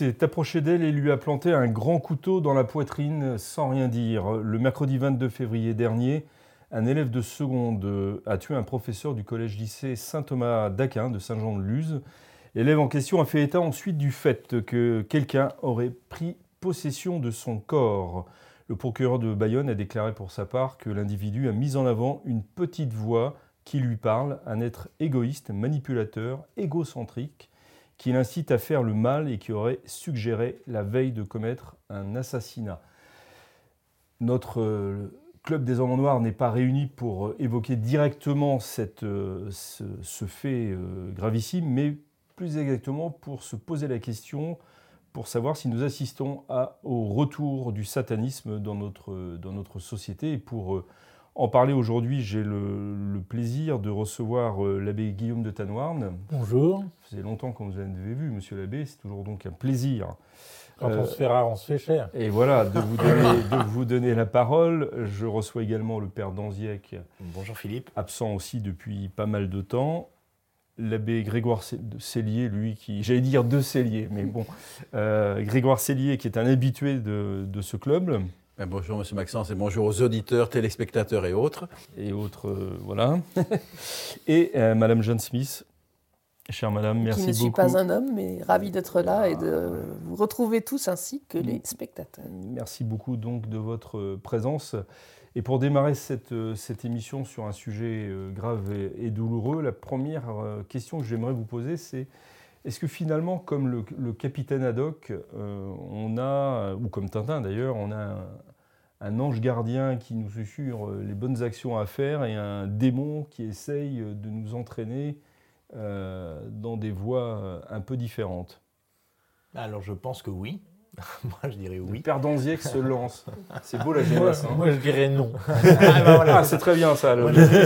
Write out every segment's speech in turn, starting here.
s'est approché d'elle et lui a planté un grand couteau dans la poitrine sans rien dire. Le mercredi 22 février dernier, un élève de seconde a tué un professeur du collège-lycée Saint-Thomas d'Aquin de Saint-Jean-de-Luz. L'élève en question a fait état ensuite du fait que quelqu'un aurait pris possession de son corps. Le procureur de Bayonne a déclaré pour sa part que l'individu a mis en avant une petite voix qui lui parle, un être égoïste, manipulateur, égocentrique, qui l'incite à faire le mal et qui aurait suggéré la veille de commettre un assassinat. Notre euh, club des hommes noirs n'est pas réuni pour euh, évoquer directement cette, euh, ce, fait gravissime, mais plus exactement pour se poser la question, pour savoir si nous assistons au retour du satanisme dans notre, dans notre société et pour en parler aujourd'hui, j'ai le, plaisir de recevoir euh, l'abbé Guillaume de Tanoirne. Bonjour. Ça faisait longtemps qu'on vous avait vu, monsieur l'abbé, c'est toujours donc un plaisir. Quand on euh, se fait rare, on se fait cher. Et voilà, de vous, donner, de vous donner la parole. Je reçois également le père Danziec. Bonjour Philippe. Absent aussi depuis pas mal de temps. L'abbé Grégoire Cellier, lui qui, j'allais dire de Cellier, mais bon, euh, Grégoire Cellier qui est un habitué de, de ce club. Ben, bonjour Monsieur Maxence et bonjour aux auditeurs, téléspectateurs et autres. Et autres, euh, voilà. et euh, Madame Jeanne Smith, chère Madame, merci beaucoup. Qui ne suis pas un homme, mais ravi d'être là et de vous retrouver tous ainsi que les spectateurs. Merci beaucoup donc de votre présence. Et pour démarrer cette, cette émission sur un sujet euh, grave et, douloureux, la première question que j'aimerais vous poser, c'est est-ce que finalement, comme le, capitaine Haddock, on a, ou comme Tintin d'ailleurs, on a un, un ange gardien qui nous susurre euh, les bonnes actions à faire et un démon qui essaye de nous entraîner euh, dans des voies un peu différentes Alors je pense que oui. Moi, je dirais oui. Le père se lance. C'est beau la jeunesse. Moi, hein. je dirais non. ah, ben voilà. c'est très bien ça.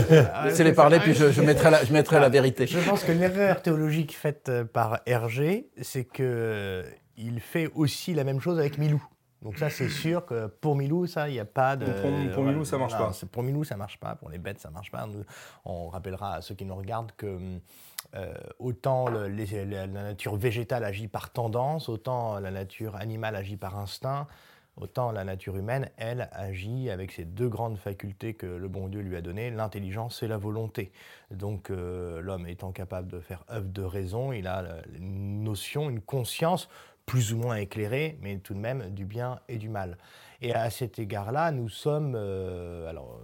C'est les parler, puis je, mettrai, la, je mettrai la vérité. Je pense que l'erreur théologique faite par Hergé, c'est qu'il fait aussi la même chose avec Milou. Donc ça, c'est sûr que pour Milou, ça, il n'y a pas de... Pour, Milou, ça ne marche pas. Pour Milou, ça ne marche pas. Pour les bêtes, ça ne marche pas. on rappellera à ceux qui nous regardent que euh, autant la nature végétale agit par tendance, autant la nature animale agit par instinct, autant la nature humaine, elle, agit avec ces deux grandes facultés que le bon Dieu lui a données, l'intelligence et la volonté. Donc euh, l'homme étant capable de faire œuvre de raison, il a une notion, une conscience plus ou moins éclairé, mais tout de même du bien et du mal. Et à cet égard-là, nous sommes, euh, alors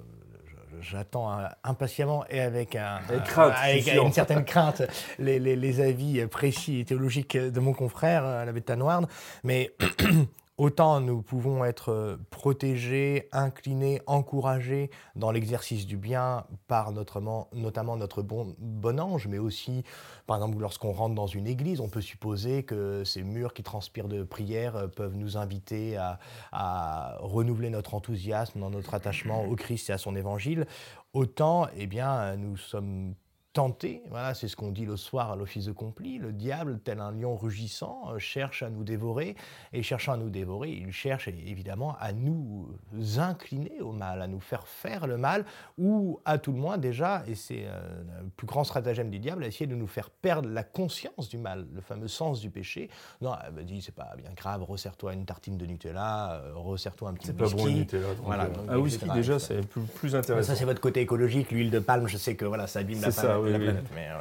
j'attends impatiemment et avec, un, une certaine crainte les, les, avis précis et théologiques de mon confrère, euh, l'abbé Tanoirne, mais Autant nous pouvons être euh, protégés, inclinés, encouragés dans l'exercice du bien par notamment notre bon, bon ange, mais aussi, par exemple, lorsqu'on rentre dans une église, on peut supposer que ces murs qui transpirent de prière euh, peuvent nous inviter à, à renouveler notre enthousiasme dans notre attachement au Christ et à son évangile. Autant, eh bien, nous sommes Tenter, voilà, c'est ce qu'on dit le soir à l'office de compli. Le diable, tel un lion rugissant, euh, cherche à nous dévorer, et cherchant à nous dévorer, il cherche évidemment à nous incliner au mal, à nous faire faire le mal, ou à tout le moins déjà, et c'est euh, le plus grand stratagème du diable, à essayer de nous faire perdre la conscience du mal, le fameux sens du péché. Non, elle me dit, c'est pas bien grave, resserre-toi une tartine de Nutella, euh, resserre-toi un petit whisky. C'est pas bon le Nutella. Voilà, ah oui, déjà, c'est plus, intéressant. Ça, c'est votre côté écologique, l'huile de palme, je sais que voilà, ça abîme la palme. Euh,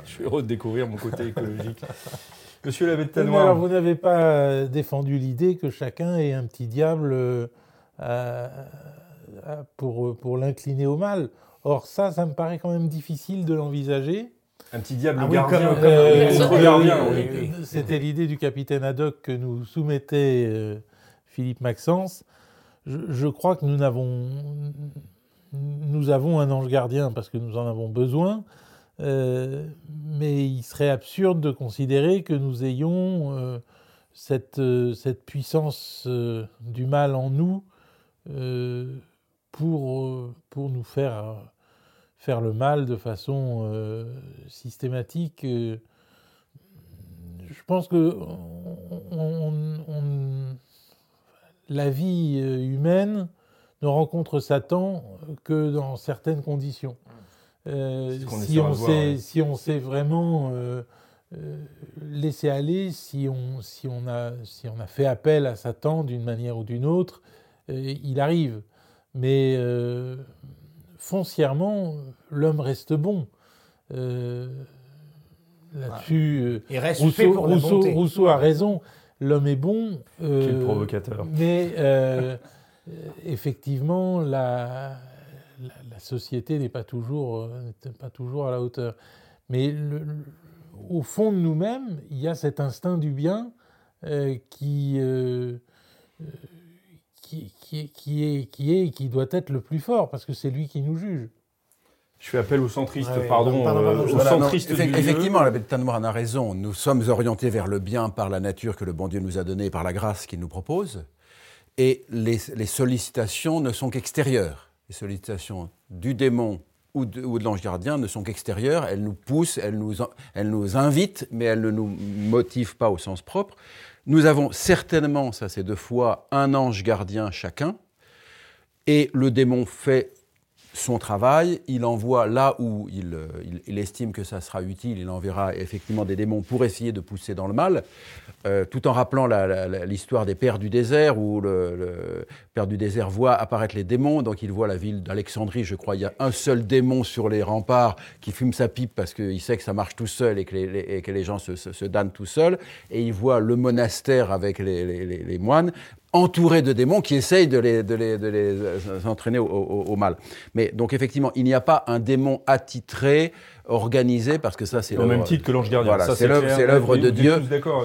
je suis heureux de découvrir mon côté écologique. Monsieur l'abbé de Alors, vous n'avez pas euh, défendu l'idée que chacun ait un petit diable euh, pour, pour l'incliner au mal. Or, ça, ça me paraît quand même difficile de l'envisager. Un petit diable ah gardien, C'était l'idée du capitaine Haddock que nous soumettait Philippe Maxence. Je, je, crois que nous avons, nous avons un ange gardien parce que nous en avons besoin, euh, mais il serait absurde de considérer que nous ayons euh, cette, euh, cette puissance du mal en nous pour, pour nous faire, faire le mal de façon systématique. Je pense que la vie humaine ne rencontre Satan que dans certaines conditions. Euh, si, on de voir, sait, ouais. si on sait vraiment euh, euh, laisser aller, si on, si, on a, si on a fait appel à Satan d'une manière ou d'une autre, il arrive. Mais euh, foncièrement, l'homme reste bon. Euh, Là-dessus, euh, Rousseau, pour Rousseau-. Rousseau a raison, l'homme est bon. Quel provocateur. Mais effectivement, la, la, société n'est pas, toujours, euh, n'est pas toujours à la hauteur. Mais le- le- au fond de nous-mêmes, il y a cet instinct du bien euh, qui, euh, qui, qui, est- qui, est, qui est et qui doit être le plus fort, parce que c'est lui qui nous juge. Je fais appel aux centristes, Ouais, pardon, pardon, pardon, euh, aux Voilà, non, centristes effe- du effectivement, l'abbé de a raison. Nous sommes orientés vers le bien par la nature que le bon Dieu nous a donnée, par la grâce qu'il nous propose. Et les, les sollicitations ne sont qu'extérieures. Les sollicitations du démon ou de, l'ange gardien ne sont qu'extérieures. Elles nous poussent, elles nous, elles nous invitent, mais elles ne nous motivent pas au sens propre. Nous avons certainement, ça c'est deux fois, un ange gardien chacun. Et le démon fait son travail, il envoie là où il, euh, il- il estime que ça sera utile, il enverra effectivement des démons pour essayer de pousser dans le mal, euh, tout en rappelant la- la- la- l'histoire des pères du désert, où le, père du désert voit apparaître les démons, donc il voit la ville d'Alexandrie, je crois, il y a un seul démon sur les remparts qui fume sa pipe parce qu'il sait que ça marche tout seul et que les, que les gens se, se- tout seuls, et il voit le monastère avec les moines, entouré de démons qui essayent de les, de les, de les euh, entraîner au, au- au mal. Mais donc effectivement, il n'y a pas un démon attitré, organisé, parce que ça c'est Au même titre que l'ange gardien. Voilà, c'est l'œuvre- de Dieu.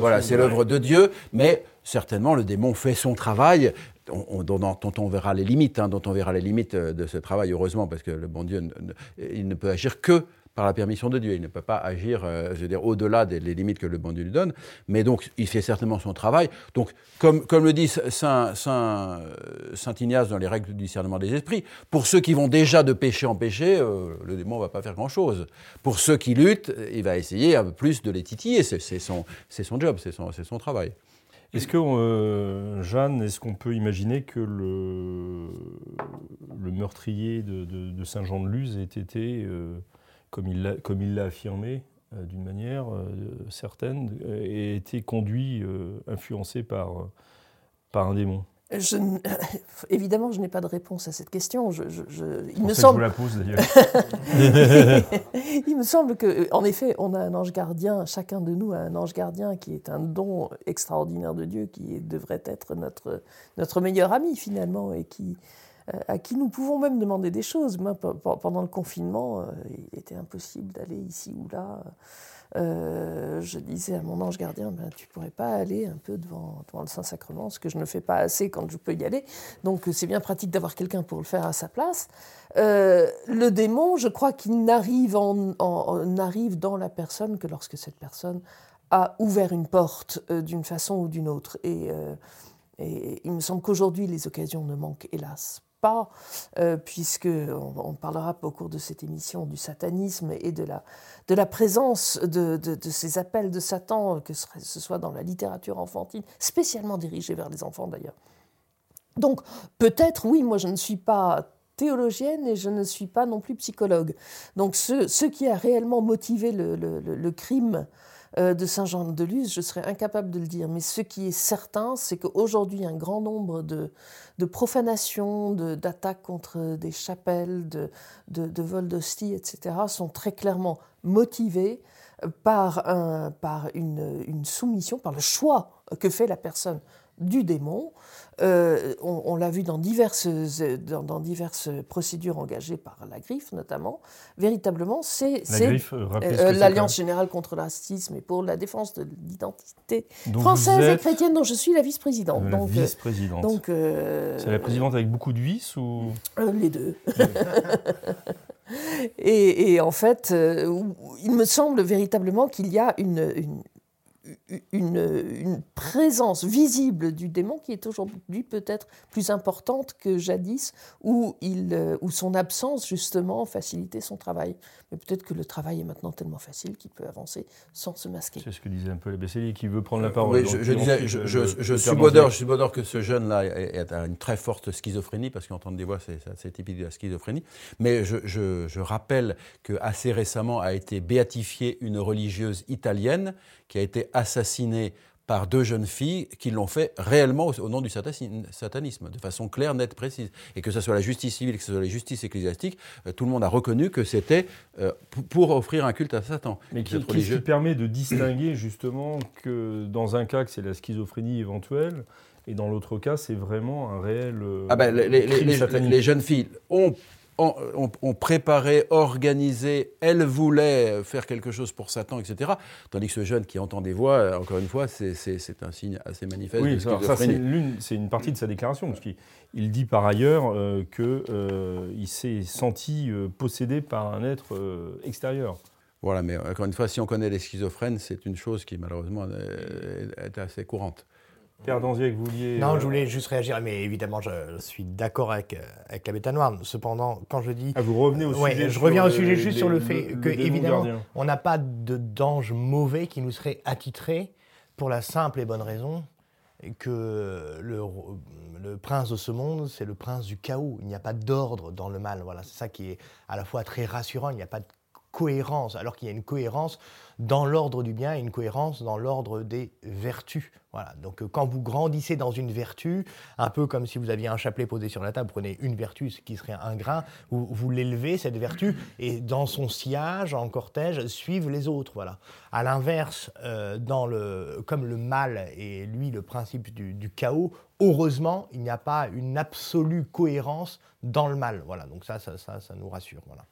Voilà, c'est l'œuvre de Dieu, mais certainement le démon fait son travail, on- on- dont, dont on verra les limites, hein, dont on verra les limites euh, de ce travail, heureusement, parce que le bon Dieu, ne- ne- il ne peut agir que par la permission de Dieu. Il ne peut pas agir, euh, je veux dire, au-delà des limites que le bon Dieu lui donne. Mais donc, il fait certainement son travail. Donc, comme, le dit Saint, Saint, euh, Saint Ignace dans les règles du discernement des esprits, pour ceux qui vont déjà de péché en péché, euh, le démon ne va pas faire grand-chose. Pour ceux qui luttent, il va essayer un peu plus de les titiller. C'est son, son job, c'est son, son travail. Est-ce que, Jeanne, est-ce qu'on peut imaginer que le, le meurtrier de, de- de Saint-Jean-de-Luz ait été, comme il l'a affirmé, euh, d'une manière euh, certaine, euh, ait été conduit, influencé par, par un démon Je évidemment, je n'ai pas de réponse à cette question. Je- il, me que je vous semble, la pose d'ailleurs. il me semble que, en effet, on a un ange gardien, chacun de nous a un ange gardien qui est un don extraordinaire de Dieu, qui devrait être notre, notre meilleur ami finalement, et qui, à qui nous pouvons même demander des choses. Pendant le confinement, euh, il était impossible d'aller ici ou là. Euh, je disais à mon ange gardien, ben, tu pourrais pas aller un peu devant, devant le Saint-Sacrement, ce que je ne fais pas assez quand je peux y aller. Donc euh, c'est bien pratique d'avoir quelqu'un pour le faire à sa place. Euh, le démon, je crois qu'il n'arrive, en- n'arrive dans la personne que lorsque cette personne a ouvert une porte euh, d'une façon ou d'une autre. Euh, et il me semble qu'aujourd'hui, les occasions ne manquent hélas pas, euh, puisque on, parlera au cours de cette émission du satanisme et de la, de la présence de, de- ces appels de Satan, que ce soit dans la littérature enfantine, spécialement dirigée vers les enfants d'ailleurs. Donc peut-être, oui, moi je ne suis pas théologienne et je ne suis pas non plus psychologue. Donc ce, ce qui a réellement motivé le, le- crime de Saint-Jean-de-Luz, je serais incapable de le dire. Mais ce qui est certain, c'est qu'aujourd'hui, un grand nombre de, profanations, d'attaques contre des chapelles, de, de, vols d'hosties, etc., sont très clairement motivées par, un, par une soumission, par le choix que fait la personne du démon. Euh, on on l'a vu dans diverses, dans, dans diverses procédures engagées par la griffe, notamment. Véritablement, c'est euh, euh, l'Alliance générale contre le racisme et pour la défense de l'identité française et chrétienne, dont je suis la vice-présidente. la vice-présidente. donc euh, C'est la présidente avec beaucoup de vis ou euh, les deux. et, et en fait, il me semble véritablement qu'il y a une, une, une, une, présence visible du démon qui est aujourd'hui peut-être plus importante que jadis, où, il, où son absence justement facilitait son travail. Mais peut-être que le travail est maintenant tellement facile qu'il peut avancer sans se masquer. C'est ce que disait un peu les Besséli, qui veut prendre la parole. Oui, je, je disais, je, je, je subodore, que ce jeune-là a une très forte schizophrénie, parce qu'entendre des voix, c'est typique de la schizophrénie. Mais je, rappelle qu'assez récemment a été béatifiée une religieuse italienne qui a été assassinée par deux jeunes filles qui l'ont fait réellement au, nom du satanisme, de façon claire, nette, précise. Et que ce soit la justice civile, que ce soit la justice ecclésiastique, euh, tout le monde a reconnu que c'était euh, pour offrir un culte à Satan. Mais qu'est-ce qui permet de distinguer justement que dans un cas que c'est la schizophrénie éventuelle, et dans l'autre cas, c'est vraiment un réel. Euh, ah ben, les, les, jeunes filles ont ont, préparé, organisé, elle voulait faire quelque chose pour Satan, etc. Tandis que ce jeune qui entend des voix, euh, encore une fois, c'est un signe assez manifeste. Oui, ça c'est une, une, partie de sa déclaration, parce qu'il dit par ailleurs euh, qu'il euh, s'est senti possédé par un être extérieur. Voilà, mais encore une fois, si on connaît les schizophrènes, c'est une chose qui malheureusement est assez courante. Pierre Danzier, que vous vouliez. Non, je euh, voulais juste réagir, mais évidemment, je suis d'accord avec, avec la bêta noire. Cependant, quand je dis. Ah, vous revenez au sujet. Je reviens au sujet juste sur le fait que, évidemment, on n'a pas de d'ange mauvais qui nous serait attitré pour la simple et bonne raison que le, le prince de ce monde, c'est le prince du chaos. Il n'y a pas d'ordre dans le mal. Voilà, c'est ça qui est à la fois très rassurant. Il n'y a pas de alors qu'il y a une cohérence dans l'ordre du bien et une cohérence dans l'ordre des vertus. Voilà. Donc euh, quand vous grandissez dans une vertu, un peu comme si vous aviez un chapelet posé sur la table, prenez une vertu, ce qui serait un grain, vous, vous l'élevez, cette vertu, et dans son sillage, en cortège, suivent les autres. Voilà. À l'inverse, euh, dans le, comme le mal est, lui, le principe du, chaos, heureusement, il n'y a pas une absolue cohérence dans le mal. Voilà. Donc ça, ça, ça, ça nous rassure. Voilà.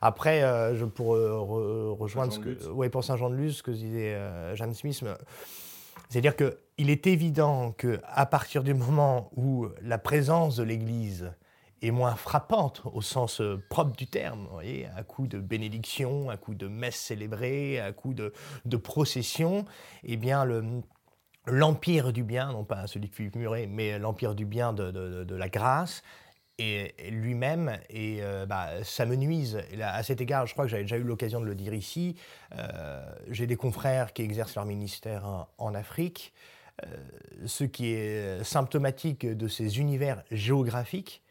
Après, euh, je pourrais rejoindre ce que, ouais, pour Saint-Jean-de-Luz, ce que disait euh, Jeanne Smith. C'est-à-dire qu'il est évident qu'à partir du moment où la présence de l'Église est moins frappante au sens euh, propre du terme, vous voyez, à coup de bénédiction, à coup de messe célébrée, à coup de, de procession, eh bien le, l'empire du bien, non pas celui de Philippe Muret, mais l'empire du bien de, de, de la grâce, et lui-même, et euh, bah, ça me nuise. à cet égard, je crois que j'avais déjà eu l'occasion de le dire ici, euh, j'ai des confrères qui exercent leur ministère en, Afrique. Euh, ce qui est symptomatique de ces univers géographiques,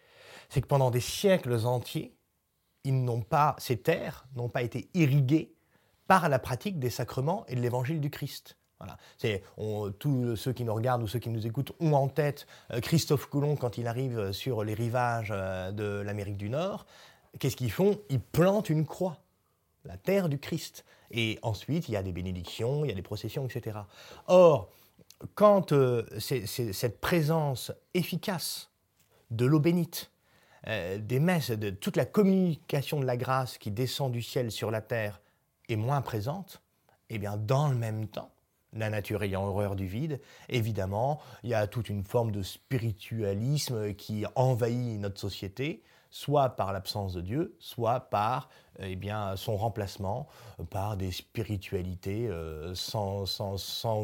c'est que pendant des siècles entiers, ils n'ont pas, ces terres n'ont pas été irriguées par la pratique des sacrements et de l'évangile du Christ. C'est, tous ceux qui nous regardent ou ceux qui nous écoutent ont en tête euh, Christophe Colomb quand il arrive sur les rivages euh, de l'Amérique du Nord. Qu'est-ce qu'ils font? Ils plantent une croix, la terre du Christ. Et ensuite, il y a des bénédictions, il y a des processions, etc. Or, quand euh, cette présence efficace de l'eau bénite, des messes, de toute la communication de la grâce qui descend du ciel sur la terre est moins présente, eh bien, dans le même temps, la nature ayant horreur du vide, évidemment, il y a toute une forme de spiritualisme qui envahit notre société, soit par l'absence de Dieu, soit par eh bien, son remplacement par des spiritualités euh, sans,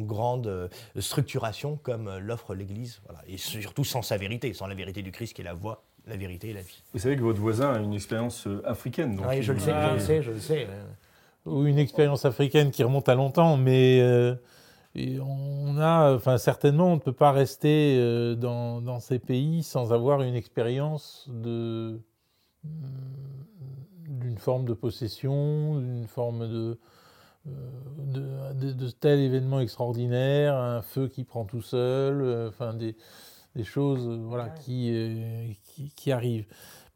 grande euh, structuration comme l'offre l'Église, voilà. et surtout sans sa vérité, sans la vérité du Christ qui est la voie, la vérité et la vie. Vous savez que votre voisin a une expérience euh, africaine. oui, je le sais, je le sais, je le sais. Ou une expérience africaine qui remonte à longtemps, mais on a, enfin certainement, on ne peut pas rester euh, dans, ces pays sans avoir une expérience de euh, d'une forme de possession, d'une forme de, euh, de, tel événement extraordinaire, un feu qui prend tout seul, enfin des, choses voilà, qui, qui, arrivent.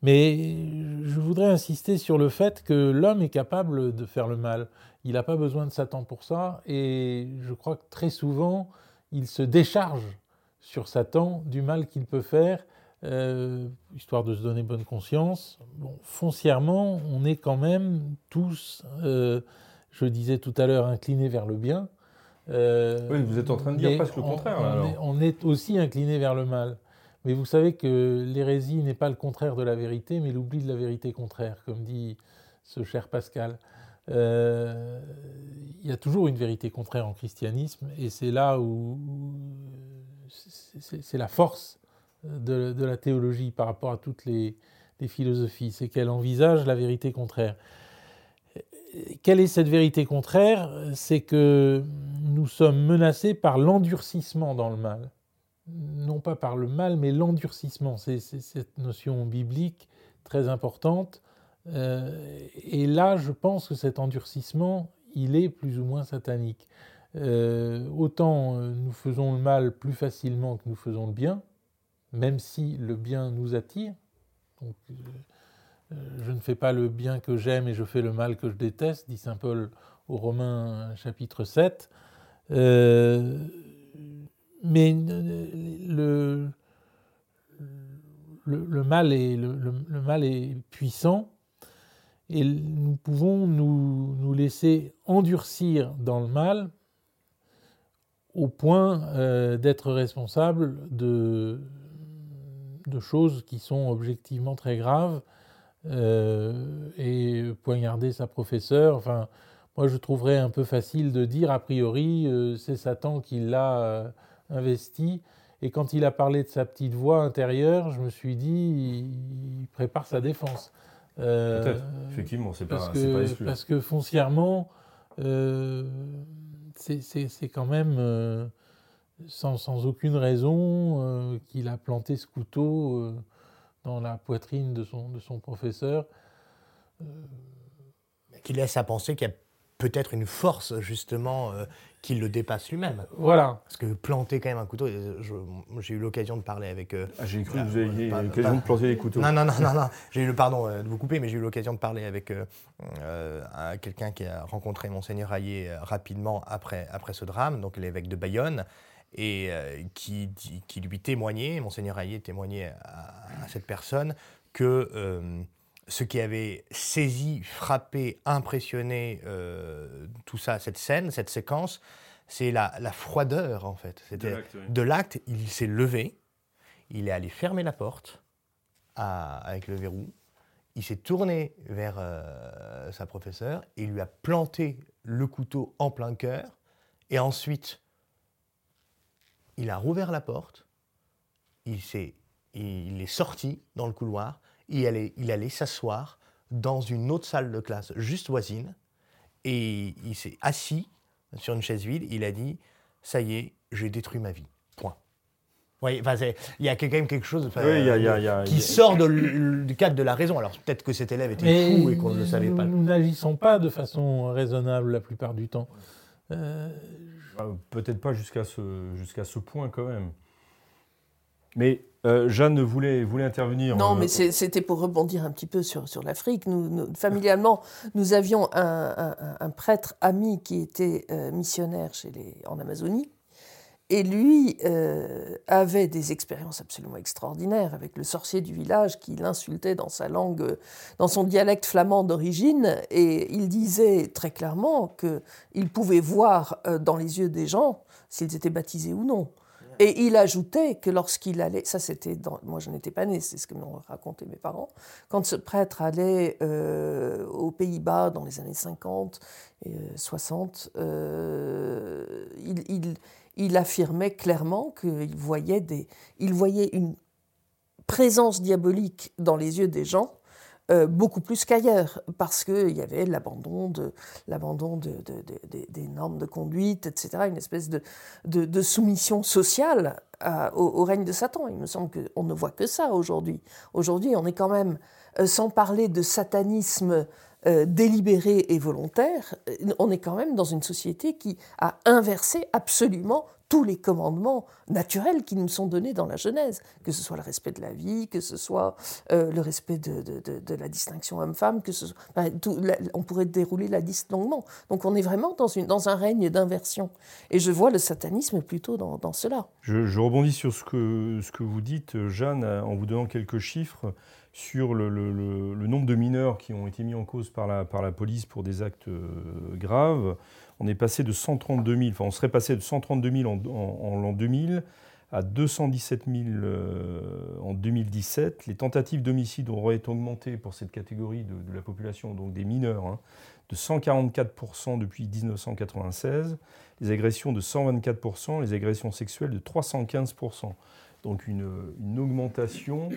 Mais je voudrais insister sur le fait que l'homme est capable de faire le mal. Il n'a pas besoin de Satan pour ça. Et je crois que très souvent, il se décharge sur Satan du mal qu'il peut faire, euh, histoire de se donner bonne conscience. Bon, foncièrement, on est quand même tous, euh, je disais tout à l'heure, inclinés vers le bien. Euh, oui, vous êtes en train de dire presque le contraire. on est aussi inclinés vers le mal. Mais vous savez que l'hérésie n'est pas le contraire de la vérité, mais l'oubli de la vérité contraire, comme dit ce cher Pascal. Euh, il y a toujours une vérité contraire en christianisme, et c'est là où c'est la force de, la théologie par rapport à toutes les, les philosophies, c'est qu'elle envisage la vérité contraire. Quelle est cette vérité contraire? C'est que nous sommes menacés par l'endurcissement dans le mal. Non pas par le mal, mais l'endurcissement. C'est cette notion biblique très importante. Euh, et là, je pense que cet endurcissement, il est plus ou moins satanique. Euh, autant euh, nous faisons le mal plus facilement que nous faisons le bien, même si le bien nous attire. Je ne fais pas le bien que j'aime et je fais le mal que je déteste, dit Saint Paul aux Romains chapitre 7. Mais le, le, mal est, le, mal est puissant et nous pouvons nous, nous, laisser endurcir dans le mal au point euh, d'être responsables de, choses qui sont objectivement très graves euh, et poignarder sa professeure. Enfin, moi, je trouverais un peu facile de dire, a priori, euh, c'est Satan qui l'a investi. Et quand il a parlé de sa petite voix intérieure, je me suis dit, il prépare sa défense. Euh, Peut-être, effectivement, c'est pas, que, Parce que foncièrement, euh, c'est quand même euh, sans, sans, aucune raison qu'il a planté ce couteau dans la poitrine de son, de son professeur. Qui laisse à penser qu'il y a peut-être une force justement qu'il le dépasse lui-même. Voilà. Parce que planter quand même un couteau, j'ai eu l'occasion de parler avec. Euh, ah, j'ai cru que vous aviez l'occasion de planter des couteaux. Non, non, non, non, non. J'ai eu le pardon euh, de vous couper, mais j'ai eu l'occasion de parler avec euh, quelqu'un qui a rencontré Monseigneur Hayé rapidement après, après ce drame, donc l'évêque de Bayonne, et qui, qui lui témoignait, Monseigneur Hayé témoignait à, à cette personne que ce qui avait saisi, frappé, impressionné euh, tout ça, cette scène, cette séquence, c'est la, froideur en fait. De l'acte, il s'est levé, il est allé fermer la porte avec le verrou, il s'est tourné vers euh, sa professeure et lui a planté le couteau en plein cœur, et ensuite il a rouvert la porte, il, il est sorti dans le couloir, il allait, il allait s'asseoir dans une autre salle de classe juste voisine et il s'est assis sur une chaise vide. Il a dit Ça y est, j'ai détruit ma vie. Point. Oui, il y a quand même quelque chose qui sort du cadre de la raison. Alors peut-être que cet élève était fou et qu'on ne le savait pas. Nous n'agissons pas de façon raisonnable la plupart du temps. Euh, peut-être pas jusqu'à ce, jusqu'à ce point quand même. Mais euh, Jeanne voulait, voulait intervenir. Non, euh, mais c'était pour rebondir un petit peu sur, sur l'Afrique. Nous, familialement, nous avions un, prêtre ami qui était euh, missionnaire chez les, en Amazonie. Et lui avait des expériences absolument extraordinaires avec le sorcier du village qui l'insultait dans sa langue, dans son dialecte flamand d'origine. Et il disait très clairement qu'il pouvait voir dans les yeux des gens s'ils étaient baptisés ou non. Et il ajoutait que lorsqu'il allait, ça c'était, moi je n'étais pas née, c'est ce que m'ont raconté mes parents, quand ce prêtre allait euh, aux Pays-Bas dans les années 50 et 60, euh, euh, il, affirmait clairement qu'il voyait, il voyait une présence diabolique dans les yeux des gens euh, beaucoup plus qu'ailleurs, parce qu'il y avait l'abandon, de, l'abandon de, des normes de conduite, etc., une espèce de, soumission sociale au, règne de Satan. Il me semble qu'on ne voit que ça aujourd'hui. Aujourd'hui, on est quand même, euh, sans parler de satanisme euh, et volontaire, on est quand même dans une société qui a inversé absolument tous les commandements naturels qui nous sont donnés dans la Genèse, que ce soit le respect de la vie, que ce soit euh, le respect de, de, la distinction homme-femme, que on pourrait dérouler la liste longuement. Donc on est vraiment dans, une, dans un règne d'inversion. Et je vois le satanisme plutôt dans, dans cela. Je, rebondis sur ce que, ce que vous dites, Jeanne, en vous donnant quelques chiffres sur le, nombre de mineurs qui ont été mis en cause par la, police pour des actes euh, graves on est passé de 132 000, enfin on serait passé de 132 000 en, l'an 2000 à 217 000 en 2017. Les tentatives d'homicide auraient augmenté pour cette catégorie de, la population, donc des mineurs, hein, de 144% depuis 1996, les agressions de 124%, les agressions sexuelles de 315%. Donc une, augmentation euh,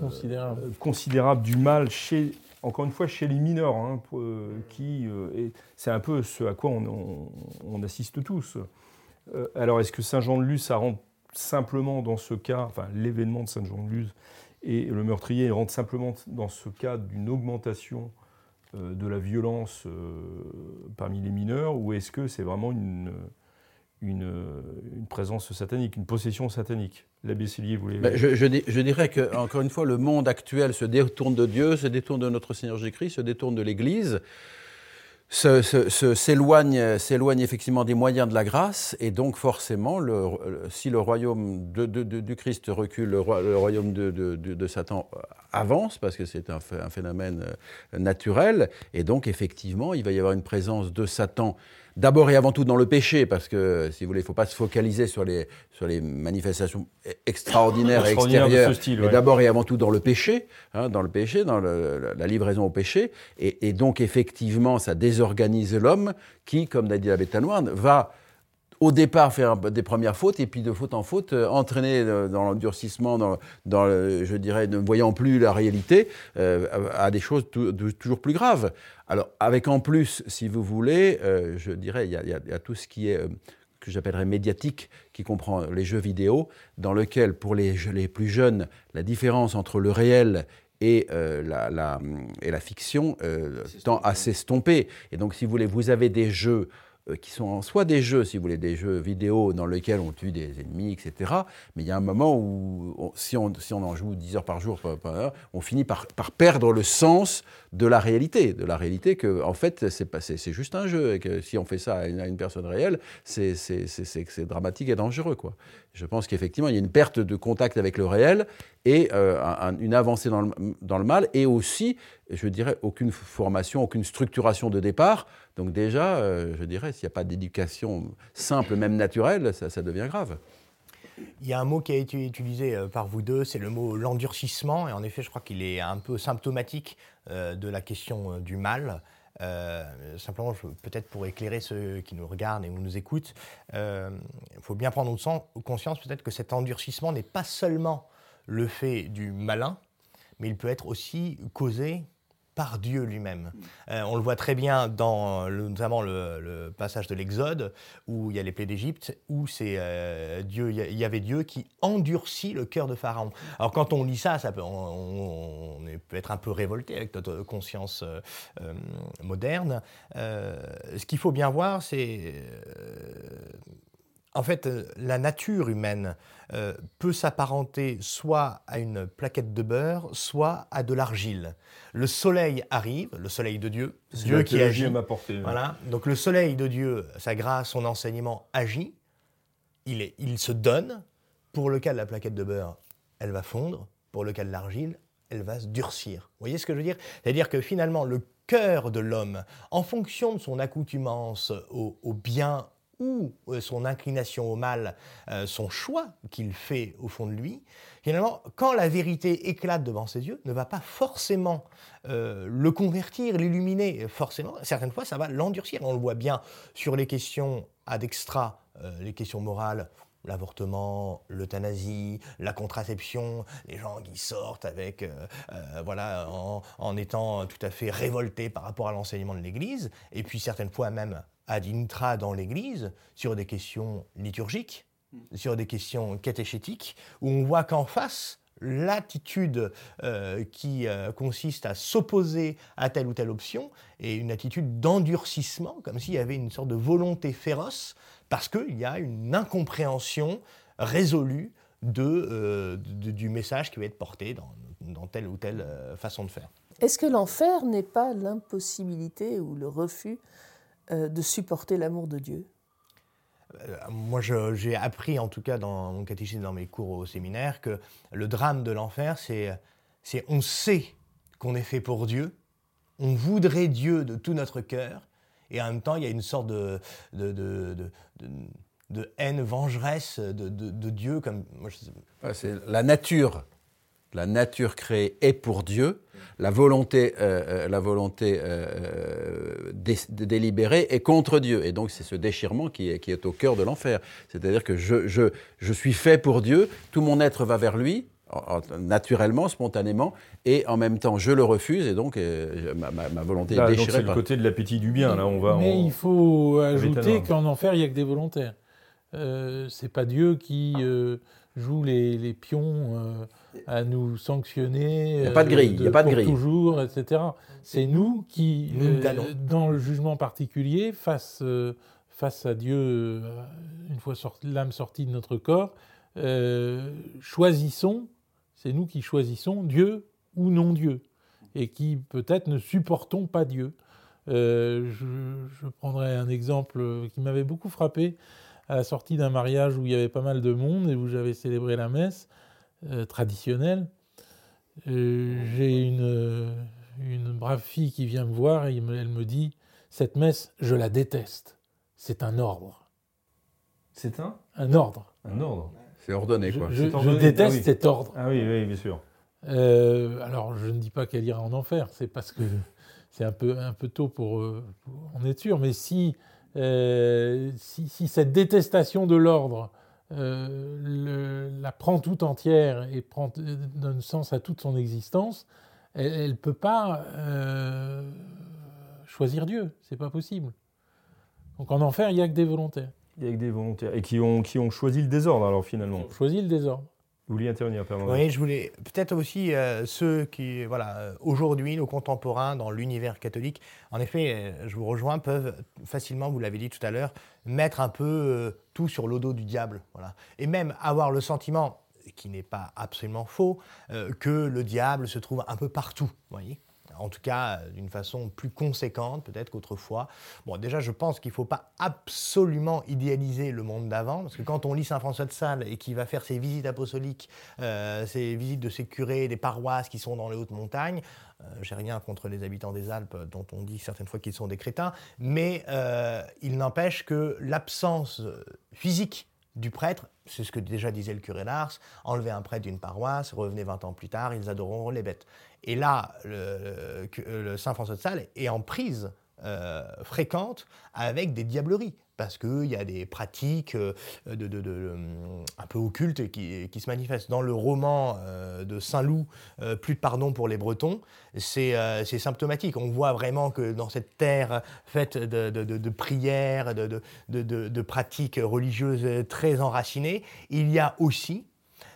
considérable. considérable. du mal chez, encore une fois, chez les mineurs, hein, euh, qui euh, c'est un peu ce à quoi on, assiste tous. alors est-ce que Saint-Jean-de-Luz, ça rentre simplement dans ce cas, enfin l'événement de Saint-Jean-de-Luz et le meurtrier rentre simplement dans ce cas d'une augmentation de la violence parmi les mineurs, ou est-ce que c'est vraiment une une, présence satanique, une possession satanique. L'abbé voulait... Ben, je, dirais que, encore une fois, le monde actuel se détourne de Dieu, se détourne de notre Seigneur Jésus-Christ, se détourne de l'Église, s'éloigne effectivement des moyens de la grâce, et donc forcément, si le royaume de, du Christ recule, le, royaume de, Satan avance, parce que c'est un, un, phénomène euh, naturel, et donc effectivement, il va y avoir une présence de Satan d'abord et avant tout dans le péché, parce que, si vous voulez, il ne faut pas se focaliser sur les, sur les manifestations extraordinaires et extérieures, mais d'abord et avant tout dans le péché, hein, dans le péché, dans la livraison au péché. Et, donc, effectivement, ça désorganise l'homme qui, comme l'a dit la Bétanoine, va au départ faire des premières fautes et puis de faute en faute euh, entraîner euh, dans l'endurcissement, dans, dans je dirais, ne voyant plus la réalité, euh, à des choses toujours plus graves. Alors avec en plus, si vous voulez, je dirais, il y, a, tout ce qui est que j'appellerais médiatique, qui comprend les jeux vidéo, dans lequel pour les, les plus jeunes, la différence entre le réel et, la, la, et la fiction tend à s'estomper. Et donc, si vous voulez, vous avez des jeux euh, qui sont soit des jeux, si vous voulez, des jeux vidéo dans lesquels on tue des ennemis, etc. Mais il y a un moment où, si, on, si, on, en joue 10 heures par jour, on finit par, perdre le sens de la réalité. De la réalité que, en fait, c'est juste un jeu. Et que si on fait ça à une, personne réelle, c'est dramatique et dangereux. Quoi. Je pense qu'effectivement, il y a une perte de contact avec le réel et euh, une avancée dans le, mal. Et aussi, je dirais, aucune formation, aucune structuration de départ donc déjà, euh, je dirais, s'il n'y a pas d'éducation simple, même naturelle, ça, devient grave. Il y a un mot qui a été utilisé euh, par vous deux, c'est le mot l'endurcissement. Et en effet, je crois qu'il est un peu symptomatique de la question du mal. Simplement, peut-être pour éclairer ceux qui nous regardent et nous écoutent, il faut bien prendre conscience peut-être que cet endurcissement n'est pas seulement le fait du malin, mais il peut être aussi causé par Dieu lui-même. Euh, on le voit très bien dans notamment le, passage de l'Exode, où il y a les plaies d'Égypte, où c'est euh, Dieu, il y avait Dieu qui endurcit le cœur de Pharaon. Alors quand on lit ça, ça peut, on, peut être un peu révolté avec notre conscience euh, moderne. ce qu'il faut bien voir, c'est en fait, la nature humaine peut s'apparenter soit à une plaquette de beurre, soit à de l'argile le soleil arrive, le soleil de Dieu, Dieu qui agit. portée. Voilà. Donc le soleil de Dieu, sa grâce, son enseignement agit. Il, est, il se donne. Pour le cas de la plaquette de beurre, elle va fondre. Pour le cas de l'argile, elle va se durcir. Vous voyez ce que je veux dire? C'est-à-dire que finalement, le cœur de l'homme, en fonction de son accoutumance au, au bien ou euh, son inclination au mal, euh, son choix qu'il fait au fond de lui, finalement, quand la vérité éclate devant ses yeux, ne va pas forcément euh, le convertir, l'illuminer, forcément. Certaines fois, ça va l'endurcir. On le voit bien sur les questions ad extra, les questions morales, l'avortement, l'euthanasie, la contraception, les gens qui sortent avec, voilà, en, en, étant tout à fait révoltés par rapport à l'enseignement de l'Église, et puis certaines fois même ad intra dans l'Église sur des questions liturgiques, mm. sur des questions catéchétiques, où on voit qu'en face, l'attitude euh, qui euh, consiste à s'opposer à telle ou telle option est une attitude d'endurcissement, comme s'il y avait une sorte de volonté féroce, parce qu'il y a une incompréhension résolue de, euh, du message qui va être porté dans, dans telle ou telle façon de faire. Est-ce que l'enfer n'est pas l'impossibilité ou le refus euh, de supporter l'amour de Dieu? Euh, moi, j'ai appris, en tout cas dans mon catéchisme, dans mes cours au séminaire, que le drame de l'enfer, c'est on sait qu'on est fait pour Dieu, on voudrait Dieu de tout notre cœur, et en même temps, il y a une sorte de, de, de haine vengeresse de, de- de Dieu comme moi, je C'est la nature. La nature créée est pour Dieu. La volonté, euh, euh, la volonté euh, dé- délibérée est contre Dieu. Et donc c'est ce déchirement qui est, qui est au cœur de l'enfer. C'est-à-dire que je, je, je suis fait pour Dieu, tout mon être va vers lui, en- en- naturellement, spontanément, et en même temps je le refuse, et donc euh, ma, ma- ma volonté Là, est déchirée. c'est le côté de l'appétit du bien. Là, on va. Mais on- il faut ajouter qu'en enfer, il n'y a que des volontaires. Euh, c'est pas Dieu qui euh, joue les, les pions euh, à nous sanctionner. Il y a pas de grille, il y a pas de grille. Toujours, etc. C'est nous qui, Nous euh, dans le jugement particulier, face, euh, face à Dieu, euh, une fois sorti- l'âme sortie de notre corps, euh, choisissons, c'est nous qui choisissons Dieu ou non Dieu, et qui peut-être ne supportons pas Dieu. Euh, je, je prendrai un exemple qui m'avait beaucoup frappé à la sortie d'un mariage où il y avait pas mal de monde et où j'avais célébré la messe euh, traditionnelle. Euh, J'ai une, euh, une brave fille qui vient me voir et elle me dit Cette messe, je la déteste. C'est un ordre. C'est un Un ordre. un ordre. C'est ordonné, Je, quoi. je- C'est je ordonné, déteste ah oui. cet ordre. Ah oui, oui, bien sûr. Euh, alors, je ne dis pas qu'elle ira en enfer, c'est parce que c'est un peu, un peu tôt pour, euh, pour en être sûr, mais si, euh, si, si cette détestation de l'ordre euh, le- la prend tout entière et prend, euh, donne sens à toute son existence, elle ne peut pas euh, choisir Dieu, c'est pas possible. Donc en enfer, il n'y a que des volontaires. Il y a que des volontaires. Et qui ont, qui ont choisi le désordre, alors finalement. On choisit le désordre. Vous vouliez intervenir, Père Oui, je voulais peut-être aussi euh, ceux qui, voilà, euh, aujourd'hui, nos contemporains dans l'univers catholique, en effet, euh, je vous rejoins, peuvent facilement, vous l'avez dit tout à l'heure, mettre un peu tout sur le dos du diable, voilà, et même avoir le sentiment, qui n'est pas absolument faux, que le diable se trouve un peu partout, voyez. En tout cas, euh, d'une façon plus conséquente peut-être qu'autrefois. Bon, déjà, je pense qu'il ne faut pas absolument idéaliser le monde d'avant, parce que quand on lit Saint François de Sales et qu'il va faire ses visites apostoliques, euh, ses visites de ses curés, des paroisses qui sont dans les hautes montagnes, euh, j'ai rien contre les habitants des Alpes, dont on dit certaines fois qu'ils sont des crétins, mais euh, il n'empêche que l'absence physique du prêtre, c'est ce que déjà disait le curé d'Ars, enlevez un prêtre d'une paroisse, revenez 20 ans plus tard, ils adoreront les bêtes. Et là, le Saint François de Sales est en prise euh, fréquente avec des diableries. Parce qu'il y a des pratiques euh, de- un peu occultes qui, se manifestent. Dans le roman euh, de Saint-Loup, euh, Plus de pardon pour les Bretons, c'est euh, symptomatique. On voit vraiment que dans cette terre faite de, prières, de pratiques religieuses très enracinées, il y a aussi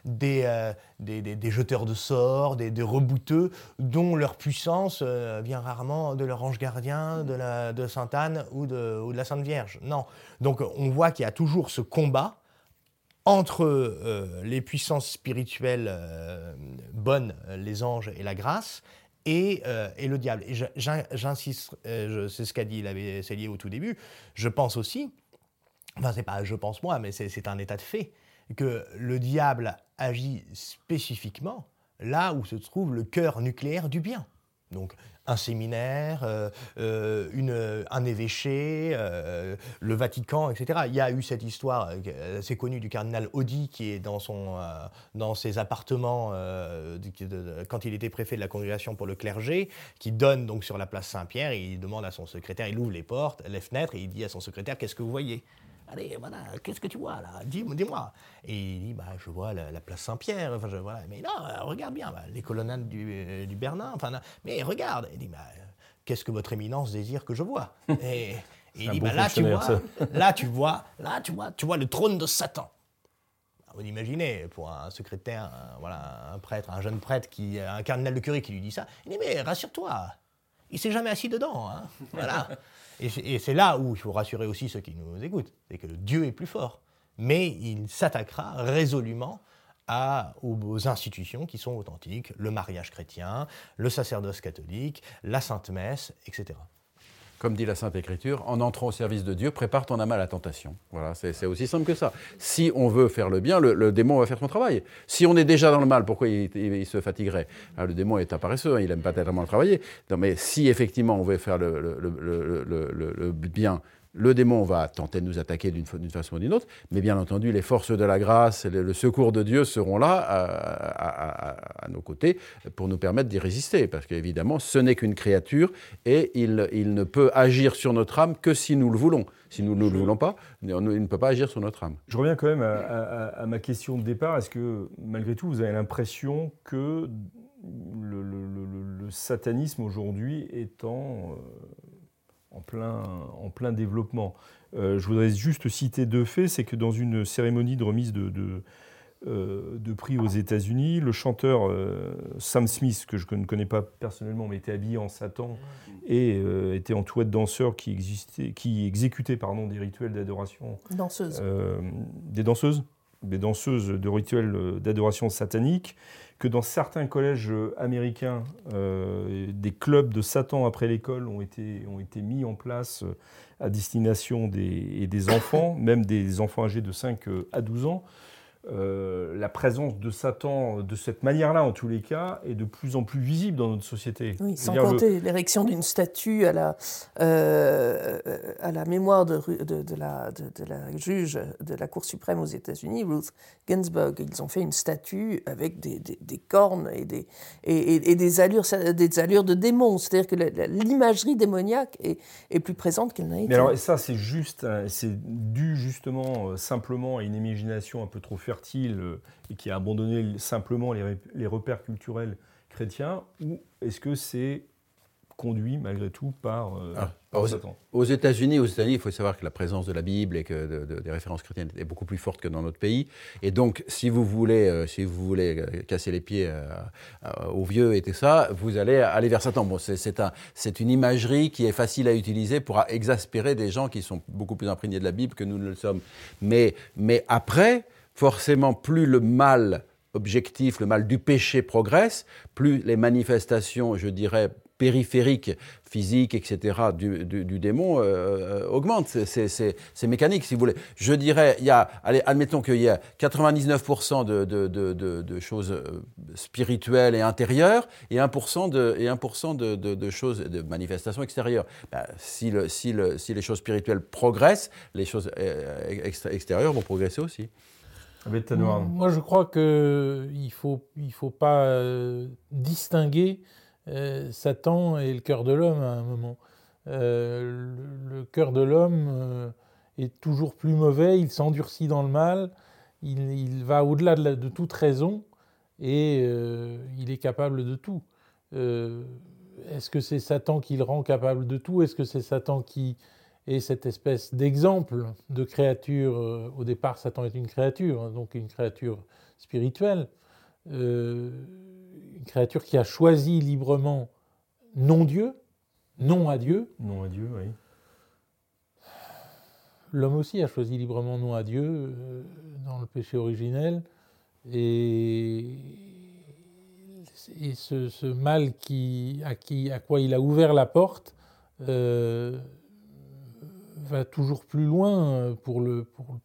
des, euh, des, des- des jeteurs de sorts, des, des rebouteux, dont leur puissance euh, vient rarement de leur ange gardien, de, la, de Sainte Anne ou de, ou de la Sainte Vierge. Non. Donc on voit qu'il y a toujours ce combat entre euh, les puissances spirituelles bonnes, les anges et la grâce, et, et le diable. Et j'insiste, c'est ce qu'a dit l'abbé Cellier au tout début, je pense aussi, enfin c'est pas je pense moi, mais c'est un état de fait, que le diable agit spécifiquement là où se trouve le cœur nucléaire du bien. Donc un séminaire, euh, euh, une- un évêché, euh, le Vatican, etc. Il y a eu cette histoire euh, assez connue du cardinal Audi qui est dans, euh, ses appartements euh, quand il était préfet de la congrégation pour le clergé, qui donne donc sur la place Saint-Pierre il demande à son secrétaire, il ouvre les portes, les fenêtres et il dit à son secrétaire qu'est-ce que vous voyez? Allez, voilà, qu'est-ce que tu vois là? Dis- Dis-moi. et il dit, bah, je vois la, la place Saint-Pierre. Enfin, je, voilà. Mais non, euh, regarde bien, bah, les colonnades du, euh, du Bernin. Enfin, non, mais regarde. Il dit, bah, euh, qu'est-ce que votre éminence désire que je vois? Et, et il dit, bon bah, là, tu vois, là, tu vois, là, tu vois, tu vois le trône de Satan. Vous imaginez, pour un secrétaire, un, voilà, un prêtre, un jeune prêtre, qui, un cardinal de Curie qui lui dit ça, il dit Mais rassure-toi, il s'est jamais assis dedans. hein. Voilà. Et c'est- là où il faut rassurer aussi ceux qui nous écoutent c'est que Dieu est plus fort. Mais il s'attaquera résolument aux institutions qui sont authentiques le mariage chrétien, le sacerdoce catholique, la sainte messe, etc. Comme dit la Sainte Écriture, en entrant au service de Dieu, prépare ton âme à la tentation. Voilà, c'est aussi simple que ça. Si on veut faire le bien, le, le démon va faire son travail. Si on est déjà dans le mal, pourquoi il, se fatiguerait? Ah, Le démon est un paresseux, hein, il n'aime pas tellement travailler. Non, mais si effectivement on veut faire le, le- le- le- le- le- le bien, le démon va tenter de nous attaquer d'une façon ou d'une autre, mais bien entendu, les forces de la grâce et le, secours de Dieu seront là à, nos côtés pour nous permettre d'y résister, parce qu'évidemment, ce n'est qu'une créature et il, ne peut agir sur notre âme que si nous le voulons. Si nous ne le voulons pas, il ne peut pas agir sur notre âme. Je reviens quand même à, ma question de départ. Est-ce que, malgré tout, vous avez l'impression que le, satanisme aujourd'hui est en... Euh, en plein, en plein développement. Euh, je voudrais juste citer deux faits. C'est que dans une cérémonie de remise de, de, euh, prix aux États-Unis, le chanteur euh, Sam Smith, que je ne connais pas personnellement, mais était habillé en Satan et était en toilette danseur qui, existait, qui exécutait pardon, des rituels d'adoration. Danseuses. des danseuses des danseuses de rituels d'adoration satanique que dans certains collèges euh, américains, euh, des clubs de Satan après l'école ont été, mis en place euh, à destination des, des enfants, même des enfants âgés de 5 à 12 ans. Euh, la présence de Satan de cette manière-là, en tous les cas, est de plus en plus visible dans notre société. Oui, sans compter l'érection d'une statue à la, euh, à la mémoire de, de, la, de, la, juge de la Cour suprême aux États-Unis, Ruth Ginsburg. Ils ont fait une statue avec des, des, cornes et des, et, des, allures, des allures de démons. C'est-à-dire que l'imagerie démoniaque est, est, plus présente qu'elle n'a été. Mais alors, ça, c'est juste, hein, c'est dû justement, euh, simplement à une imagination un peu trop fertile euh, et qui a abandonné simplement les, repères culturels chrétiens, ou est-ce que c'est conduit malgré tout par, euh, ah, aux, États-Unis, aux États-Unis, il faut savoir que la présence de la Bible et que des références chrétiennes est beaucoup plus forte que dans notre pays. Et donc, si vous voulez, euh, si vous voulez casser les pieds aux vieux et tout ça, vous allez aller vers Satan. Bon, c'est un, une imagerie qui est facile à utiliser pour exaspérer des gens qui sont beaucoup plus imprégnés de la Bible que nous ne le sommes. Mais, mais après, forcément, plus le mal objectif, le mal du péché progresse, plus les manifestations, je dirais, périphériques, physiques, etc., du, démon euh, euh, augmentent. C'est mécanique, si vous voulez. Je dirais, il y a, allez, admettons qu'il y a 99% de, de, choses euh, spirituelles et intérieures et 1% de, et 1 de, choses, de manifestations extérieures. Ben, si, le, si, le, si les choses spirituelles progressent, les choses extérieures vont progresser aussi. Moi, je crois qu'il ne faut, il faut pas euh, distinguer euh, Satan et le cœur de l'homme à un moment. Euh, le, cœur de l'homme est toujours plus mauvais, il s'endurcit dans le mal, il, va au-delà de, de, toute raison et il est capable de tout. Est-ce que c'est Satan qui le rend capable de tout? Est-ce que c'est Satan qui et cette espèce d'exemple de créature, euh, au départ Satan est une créature, hein, donc une créature spirituelle, euh, une créature qui a choisi librement non-Dieu, non à Dieu. Non à Dieu, oui. L'homme aussi a choisi librement non à Dieu euh, dans le péché originel. Et, et ce, mal qui, à, qui, à quoi il a ouvert la porte va toujours plus loin euh, pour, le, pour,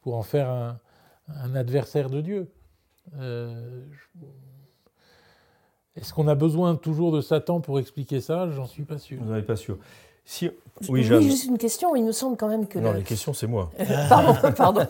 pour, en faire un, un, adversaire de Dieu. Euh, est-ce qu'on a besoin toujours de Satan pour expliquer ça? J'en suis pas sûr. Vous n'en êtes pas sûr. Si... Oui, juste une question. Il me semble quand même que. Non, la question, c'est moi. pardon, pardon.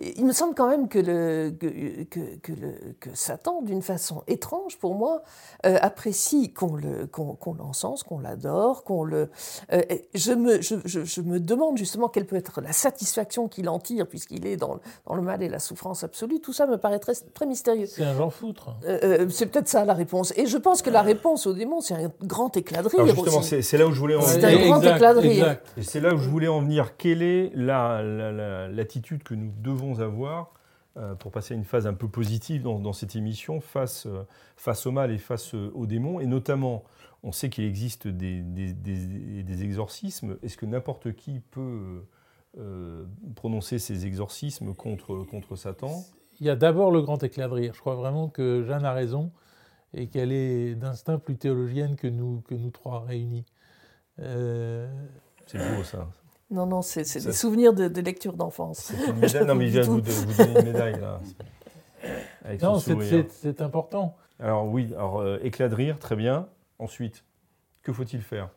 Il me semble quand même que, le, que, que, le, que Satan, d'une façon étrange pour moi, euh, apprécie qu'on le, qu'on, l'encense, qu'on l'adore, qu'on le. Euh, je, me, je, je, me demande justement quelle peut être la satisfaction qu'il en tire, puisqu'il est dans, dans, le mal et la souffrance absolue. Tout ça me paraît très, très mystérieux. C'est un genre foutre. Euh, c'est peut-être ça la réponse. Et je pense que la réponse au démon, c'est un grand éclat de rire. justement, c'est, là où je voulais en Éclat de rire. Et c'est là où je voulais en venir. Quelle est l'attitude que nous devons avoir euh, pour passer à une phase un peu positive dans, cette émission face, euh, face au mal et face euh, aux démons? Et notamment, on sait qu'il existe des, des, exorcismes. Est-ce que n'importe qui peut prononcer ces exorcismes contre, contre Satan? Il y a d'abord le grand éclat de rire. Je crois vraiment que Jeanne a raison et qu'elle est d'instinct plus théologienne que nous, que nous trois réunis. C'est beau ça. Non, non, c'est des souvenirs de, lecture d'enfance. C'est une médaille. Non, mais il vient de vous, donner une médaille là. non, c'est important. Alors oui, alors euh, éclat de rire, très bien. Ensuite, que faut-il faire?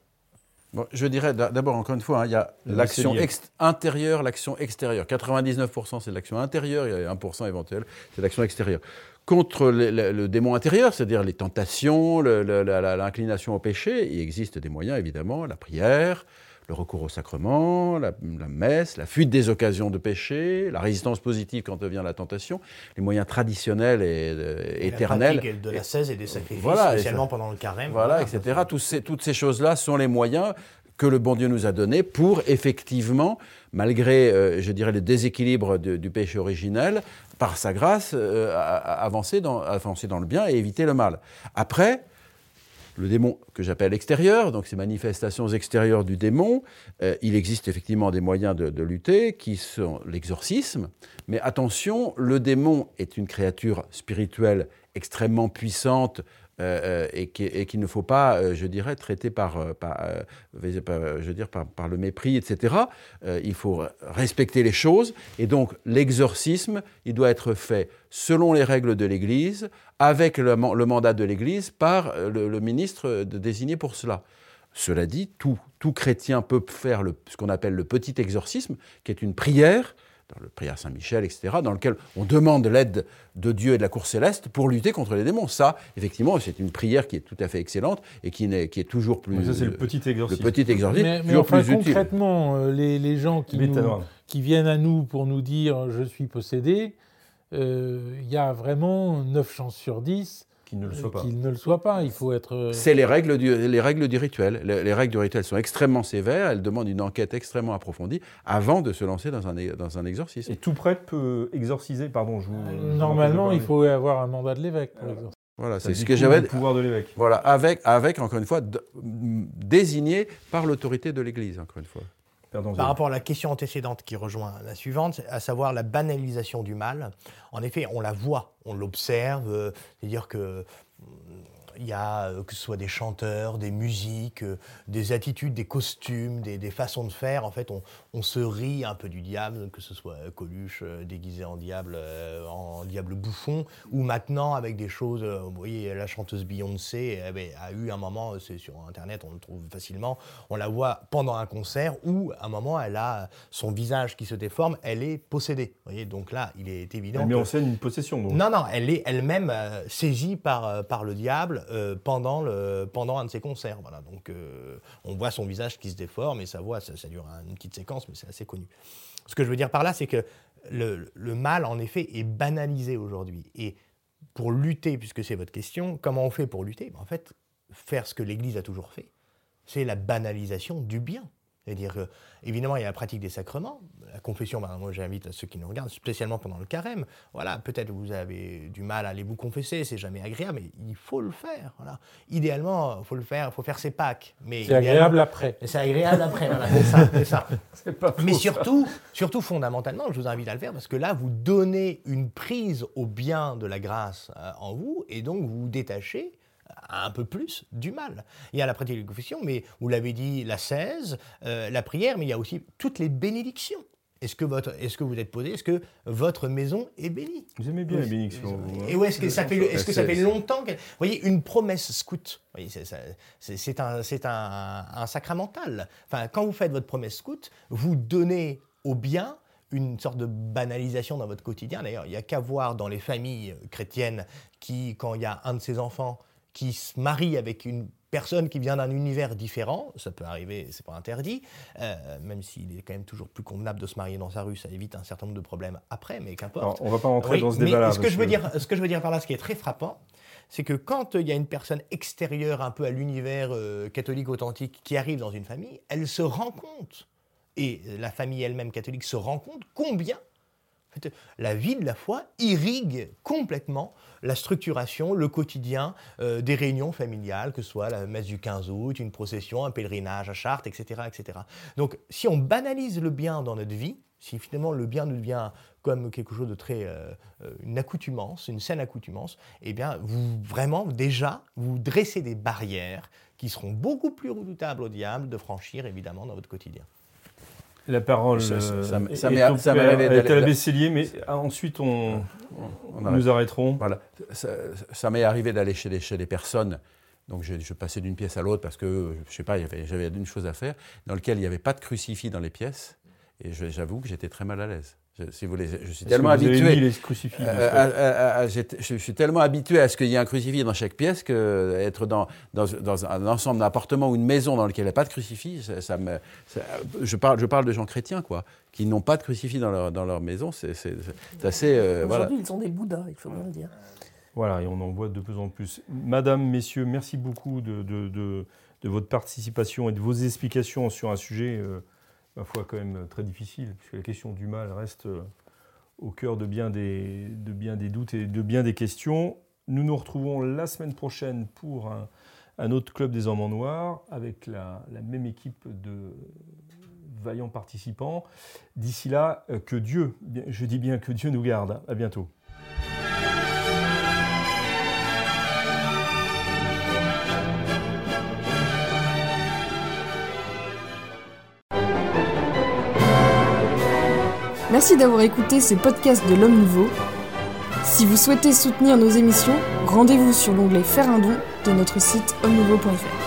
Bon, je dirais d'a- d'abord, encore une fois, hein, il y a Le l'action intérieure, l'action extérieure. 99% c'est de l'action intérieure, il y a 1% éventuel, c'est de l'action extérieure. Contre le, le- le démon intérieur, c'est-à-dire les tentations, la- la- l'inclination au péché, il existe des moyens, évidemment, la prière, le recours au sacrement, la, la messe, la fuite des occasions de péché, la résistance positive quand devient la tentation, les moyens traditionnels et, euh, Et la éternels. pratique de la 16 et des sacrifices, Voilà, spécialement ça- pendant le carême. Voilà, etc. Tous ces- toutes ces choses-là sont les moyens que le bon Dieu nous a donnés pour effectivement, malgré, euh, je dirais, le déséquilibre de- du péché originel, par sa grâce, euh, avancer, dans, le bien et éviter le mal. Après, le démon que j'appelle extérieur, donc ces manifestations extérieures du démon, euh, il existe effectivement des moyens de lutter qui sont l'exorcisme, mais attention, le démon est une créature spirituelle extrêmement puissante euh, euh, et qui- et qu'il ne faut pas, euh, je dirais, traiter par, je veux par, le mépris, etc. Il faut respecter les choses et donc l'exorcisme, il doit être fait selon les règles de l'Église, avec le, man- le mandat de l'Église, par le, ministre désigné pour cela. Cela dit, tout, chrétien peut faire ce qu'on appelle le petit exorcisme, qui est une prière, dans le prière Saint-Michel, etc., dans lequel on demande l'aide de Dieu et de la cour céleste pour lutter contre les démons. Ça, effectivement, c'est une prière qui est tout à fait excellente et qui, est toujours plus... Donc ça, c'est le petit le exorcisme. petit exorcisme, Mais, mais toujours enfin, plus utile. concrètement, euh, les, les gens qui, nous- Méthanoir. qui viennent à nous pour nous dire je suis possédé, euh, il y a vraiment 9 chances sur 10 Qui ne le soit pas. qu'il ne le soit pas. Il faut être. euh, C'est les règles, du, les règles du rituel. Les, les règles du rituel sont extrêmement sévères, elles demandent une enquête extrêmement approfondie avant de se lancer dans un, dans un exorcisme. Et tout prêtre peut exorciser, pardon, je vous... je vous Normalement, il faut avoir un mandat de l'évêque pour Euh, l'exorcisme. Voilà, c'est ce que j'avais... du pouvoir de l'évêque. Voilà, avec, avec, encore une fois, désigné par l'autorité de l'Église, encore une fois. Pardon, Par rapport à la question antécédente qui rejoint la suivante, à savoir la banalisation du mal, en effet, on la voit, on l'observe, euh, c'est-à-dire que il y a, euh, que ce soit des chanteurs, des musiques, euh, des attitudes, des costumes, des, des façons de faire. En fait, on, on se rit un peu du diable, que ce soit Coluche euh, déguisé en diable, en diable bouffon, ou maintenant avec des choses. vous voyez, la chanteuse Beyoncé eh ben, a eu un moment, c'est sur Internet, on le trouve facilement, on la voit pendant un concert où, à un moment, elle a son visage qui se déforme, elle est possédée. Vous voyez, donc là, il est évident. Elle met que- en scène une possession. Donc. non, non, elle est elle-même saisie par, par le diable euh, pendant, le, pendant un de ses concerts. Voilà, donc euh, on voit son visage qui se déforme et sa voix, ça, dure une petite séquence, mais c'est assez connu. Ce que je veux dire par là, c'est que le, le mal, en effet, est banalisé aujourd'hui. Et pour lutter, puisque c'est votre question, comment on fait pour lutter? Ben, En fait, faire ce que l'Église a toujours fait, c'est la banalisation du bien. C'est-à-dire que, évidemment, il y a la pratique des sacrements. La confession, ben, moi j'invite ceux qui nous regardent, spécialement pendant le carême. Voilà, peut-être vous avez du mal à aller vous confesser, c'est jamais agréable, mais il faut le faire. Voilà. Idéalement, il faut le faire, il faut faire ses Pâques. mais C'est agréable après. C'est agréable après, voilà, c'est ça. c'est ça. C'est pas Mais ça. surtout, surtout fondamentalement, je vous invite à le faire parce que là, vous donnez une prise au bien de la grâce euh, en vous et donc vous vous détachez un peu plus du mal. Il y a la pratique de confession, mais vous l'avez dit, la 16, euh, la prière, mais il y a aussi toutes les bénédictions. Est-ce que, votre, est-ce que vous êtes posé Est-ce que votre maison est bénie? Vous aimez bien les bénédictions. vous, et hein où est-ce que ça fait, est-ce que ça fait longtemps que... Vous voyez, une promesse scout, voyez, c'est, ça- c'est- c'est un, c'est un, un sacramental. Enfin, quand vous faites votre promesse scout, vous donnez au bien une sorte de banalisation dans votre quotidien. D'ailleurs, il n'y a qu'à voir dans les familles chrétiennes qui, quand il y a un de ses enfants qui se marie avec une personne qui vient d'un univers différent, ça peut arriver, c'est pas interdit, euh, même s'il est quand même toujours plus convenable de se marier dans sa rue, ça évite un certain nombre de problèmes après, mais qu'importe. On va pas rentrer Oui, dans ce débat-là. Ce que, je veux dire, ce que je veux dire par là, ce qui est très frappant, c'est que quand il y a une personne extérieure un peu à l'univers euh, catholique authentique qui arrive dans une famille, elle se rend compte, et la famille elle-même catholique se rend compte combien la vie de la foi irrigue complètement la structuration, le quotidien euh, des réunions familiales, que ce soit la messe du 15 août, une procession, un pèlerinage à Chartres, etc., etc. Donc, si on banalise le bien dans notre vie, si finalement le bien nous devient comme quelque chose de très euh, euh, une accoutumance, une saine accoutumance, eh bien, vous vraiment déjà vous dressez des barrières qui seront beaucoup plus redoutables au diable de franchir évidemment dans votre quotidien. La parole Ça- est est à mais ah, ensuite on, On nous arrête. arrêterons. Voilà. Ça, m'est arrivé d'aller chez chez des personnes Donc je, je passais d'une pièce à l'autre parce que, je sais pas, j'avais une chose à faire, dans lequel il n'y avait pas de crucifix dans les pièces. Et j'avoue que j'étais très mal à l'aise. Je, si vous voulez, je suis tellement habitué. à- à- à- j'étais- je, je suis tellement habitué à ce qu'il y ait un crucifix dans chaque pièce que être dans, dans, dans un ensemble d'appartements ou une maison dans lequel il n'y a pas de crucifix, ça, ça me, ça- je, parle, je parle de gens chrétiens, quoi, qui n'ont pas de crucifix dans leur, dans leur maison. C'est c'est- c'est assez. euh, voilà. Aujourd'hui, ils ont des Bouddhas, il faut bien le dire. Voilà, et on en voit de plus en plus. Madame, messieurs, merci beaucoup de, de- de- de votre participation et de vos explications sur un sujet, euh, ma foi, quand même très difficile, puisque la question du mal reste euh, au cœur de bien, des, de bien des doutes et de bien des questions. Nous nous retrouvons la semaine prochaine pour un, autre club des hommes en noir, avec la, la même équipe de vaillants participants. D'ici là, euh, que Dieu, je dis bien que Dieu nous garde. À bientôt. Merci d'avoir écouté ce podcast de l'Homme Nouveau. Si vous souhaitez soutenir nos émissions, rendez-vous sur l'onglet Faire un don de notre site homme-nouveau.fr.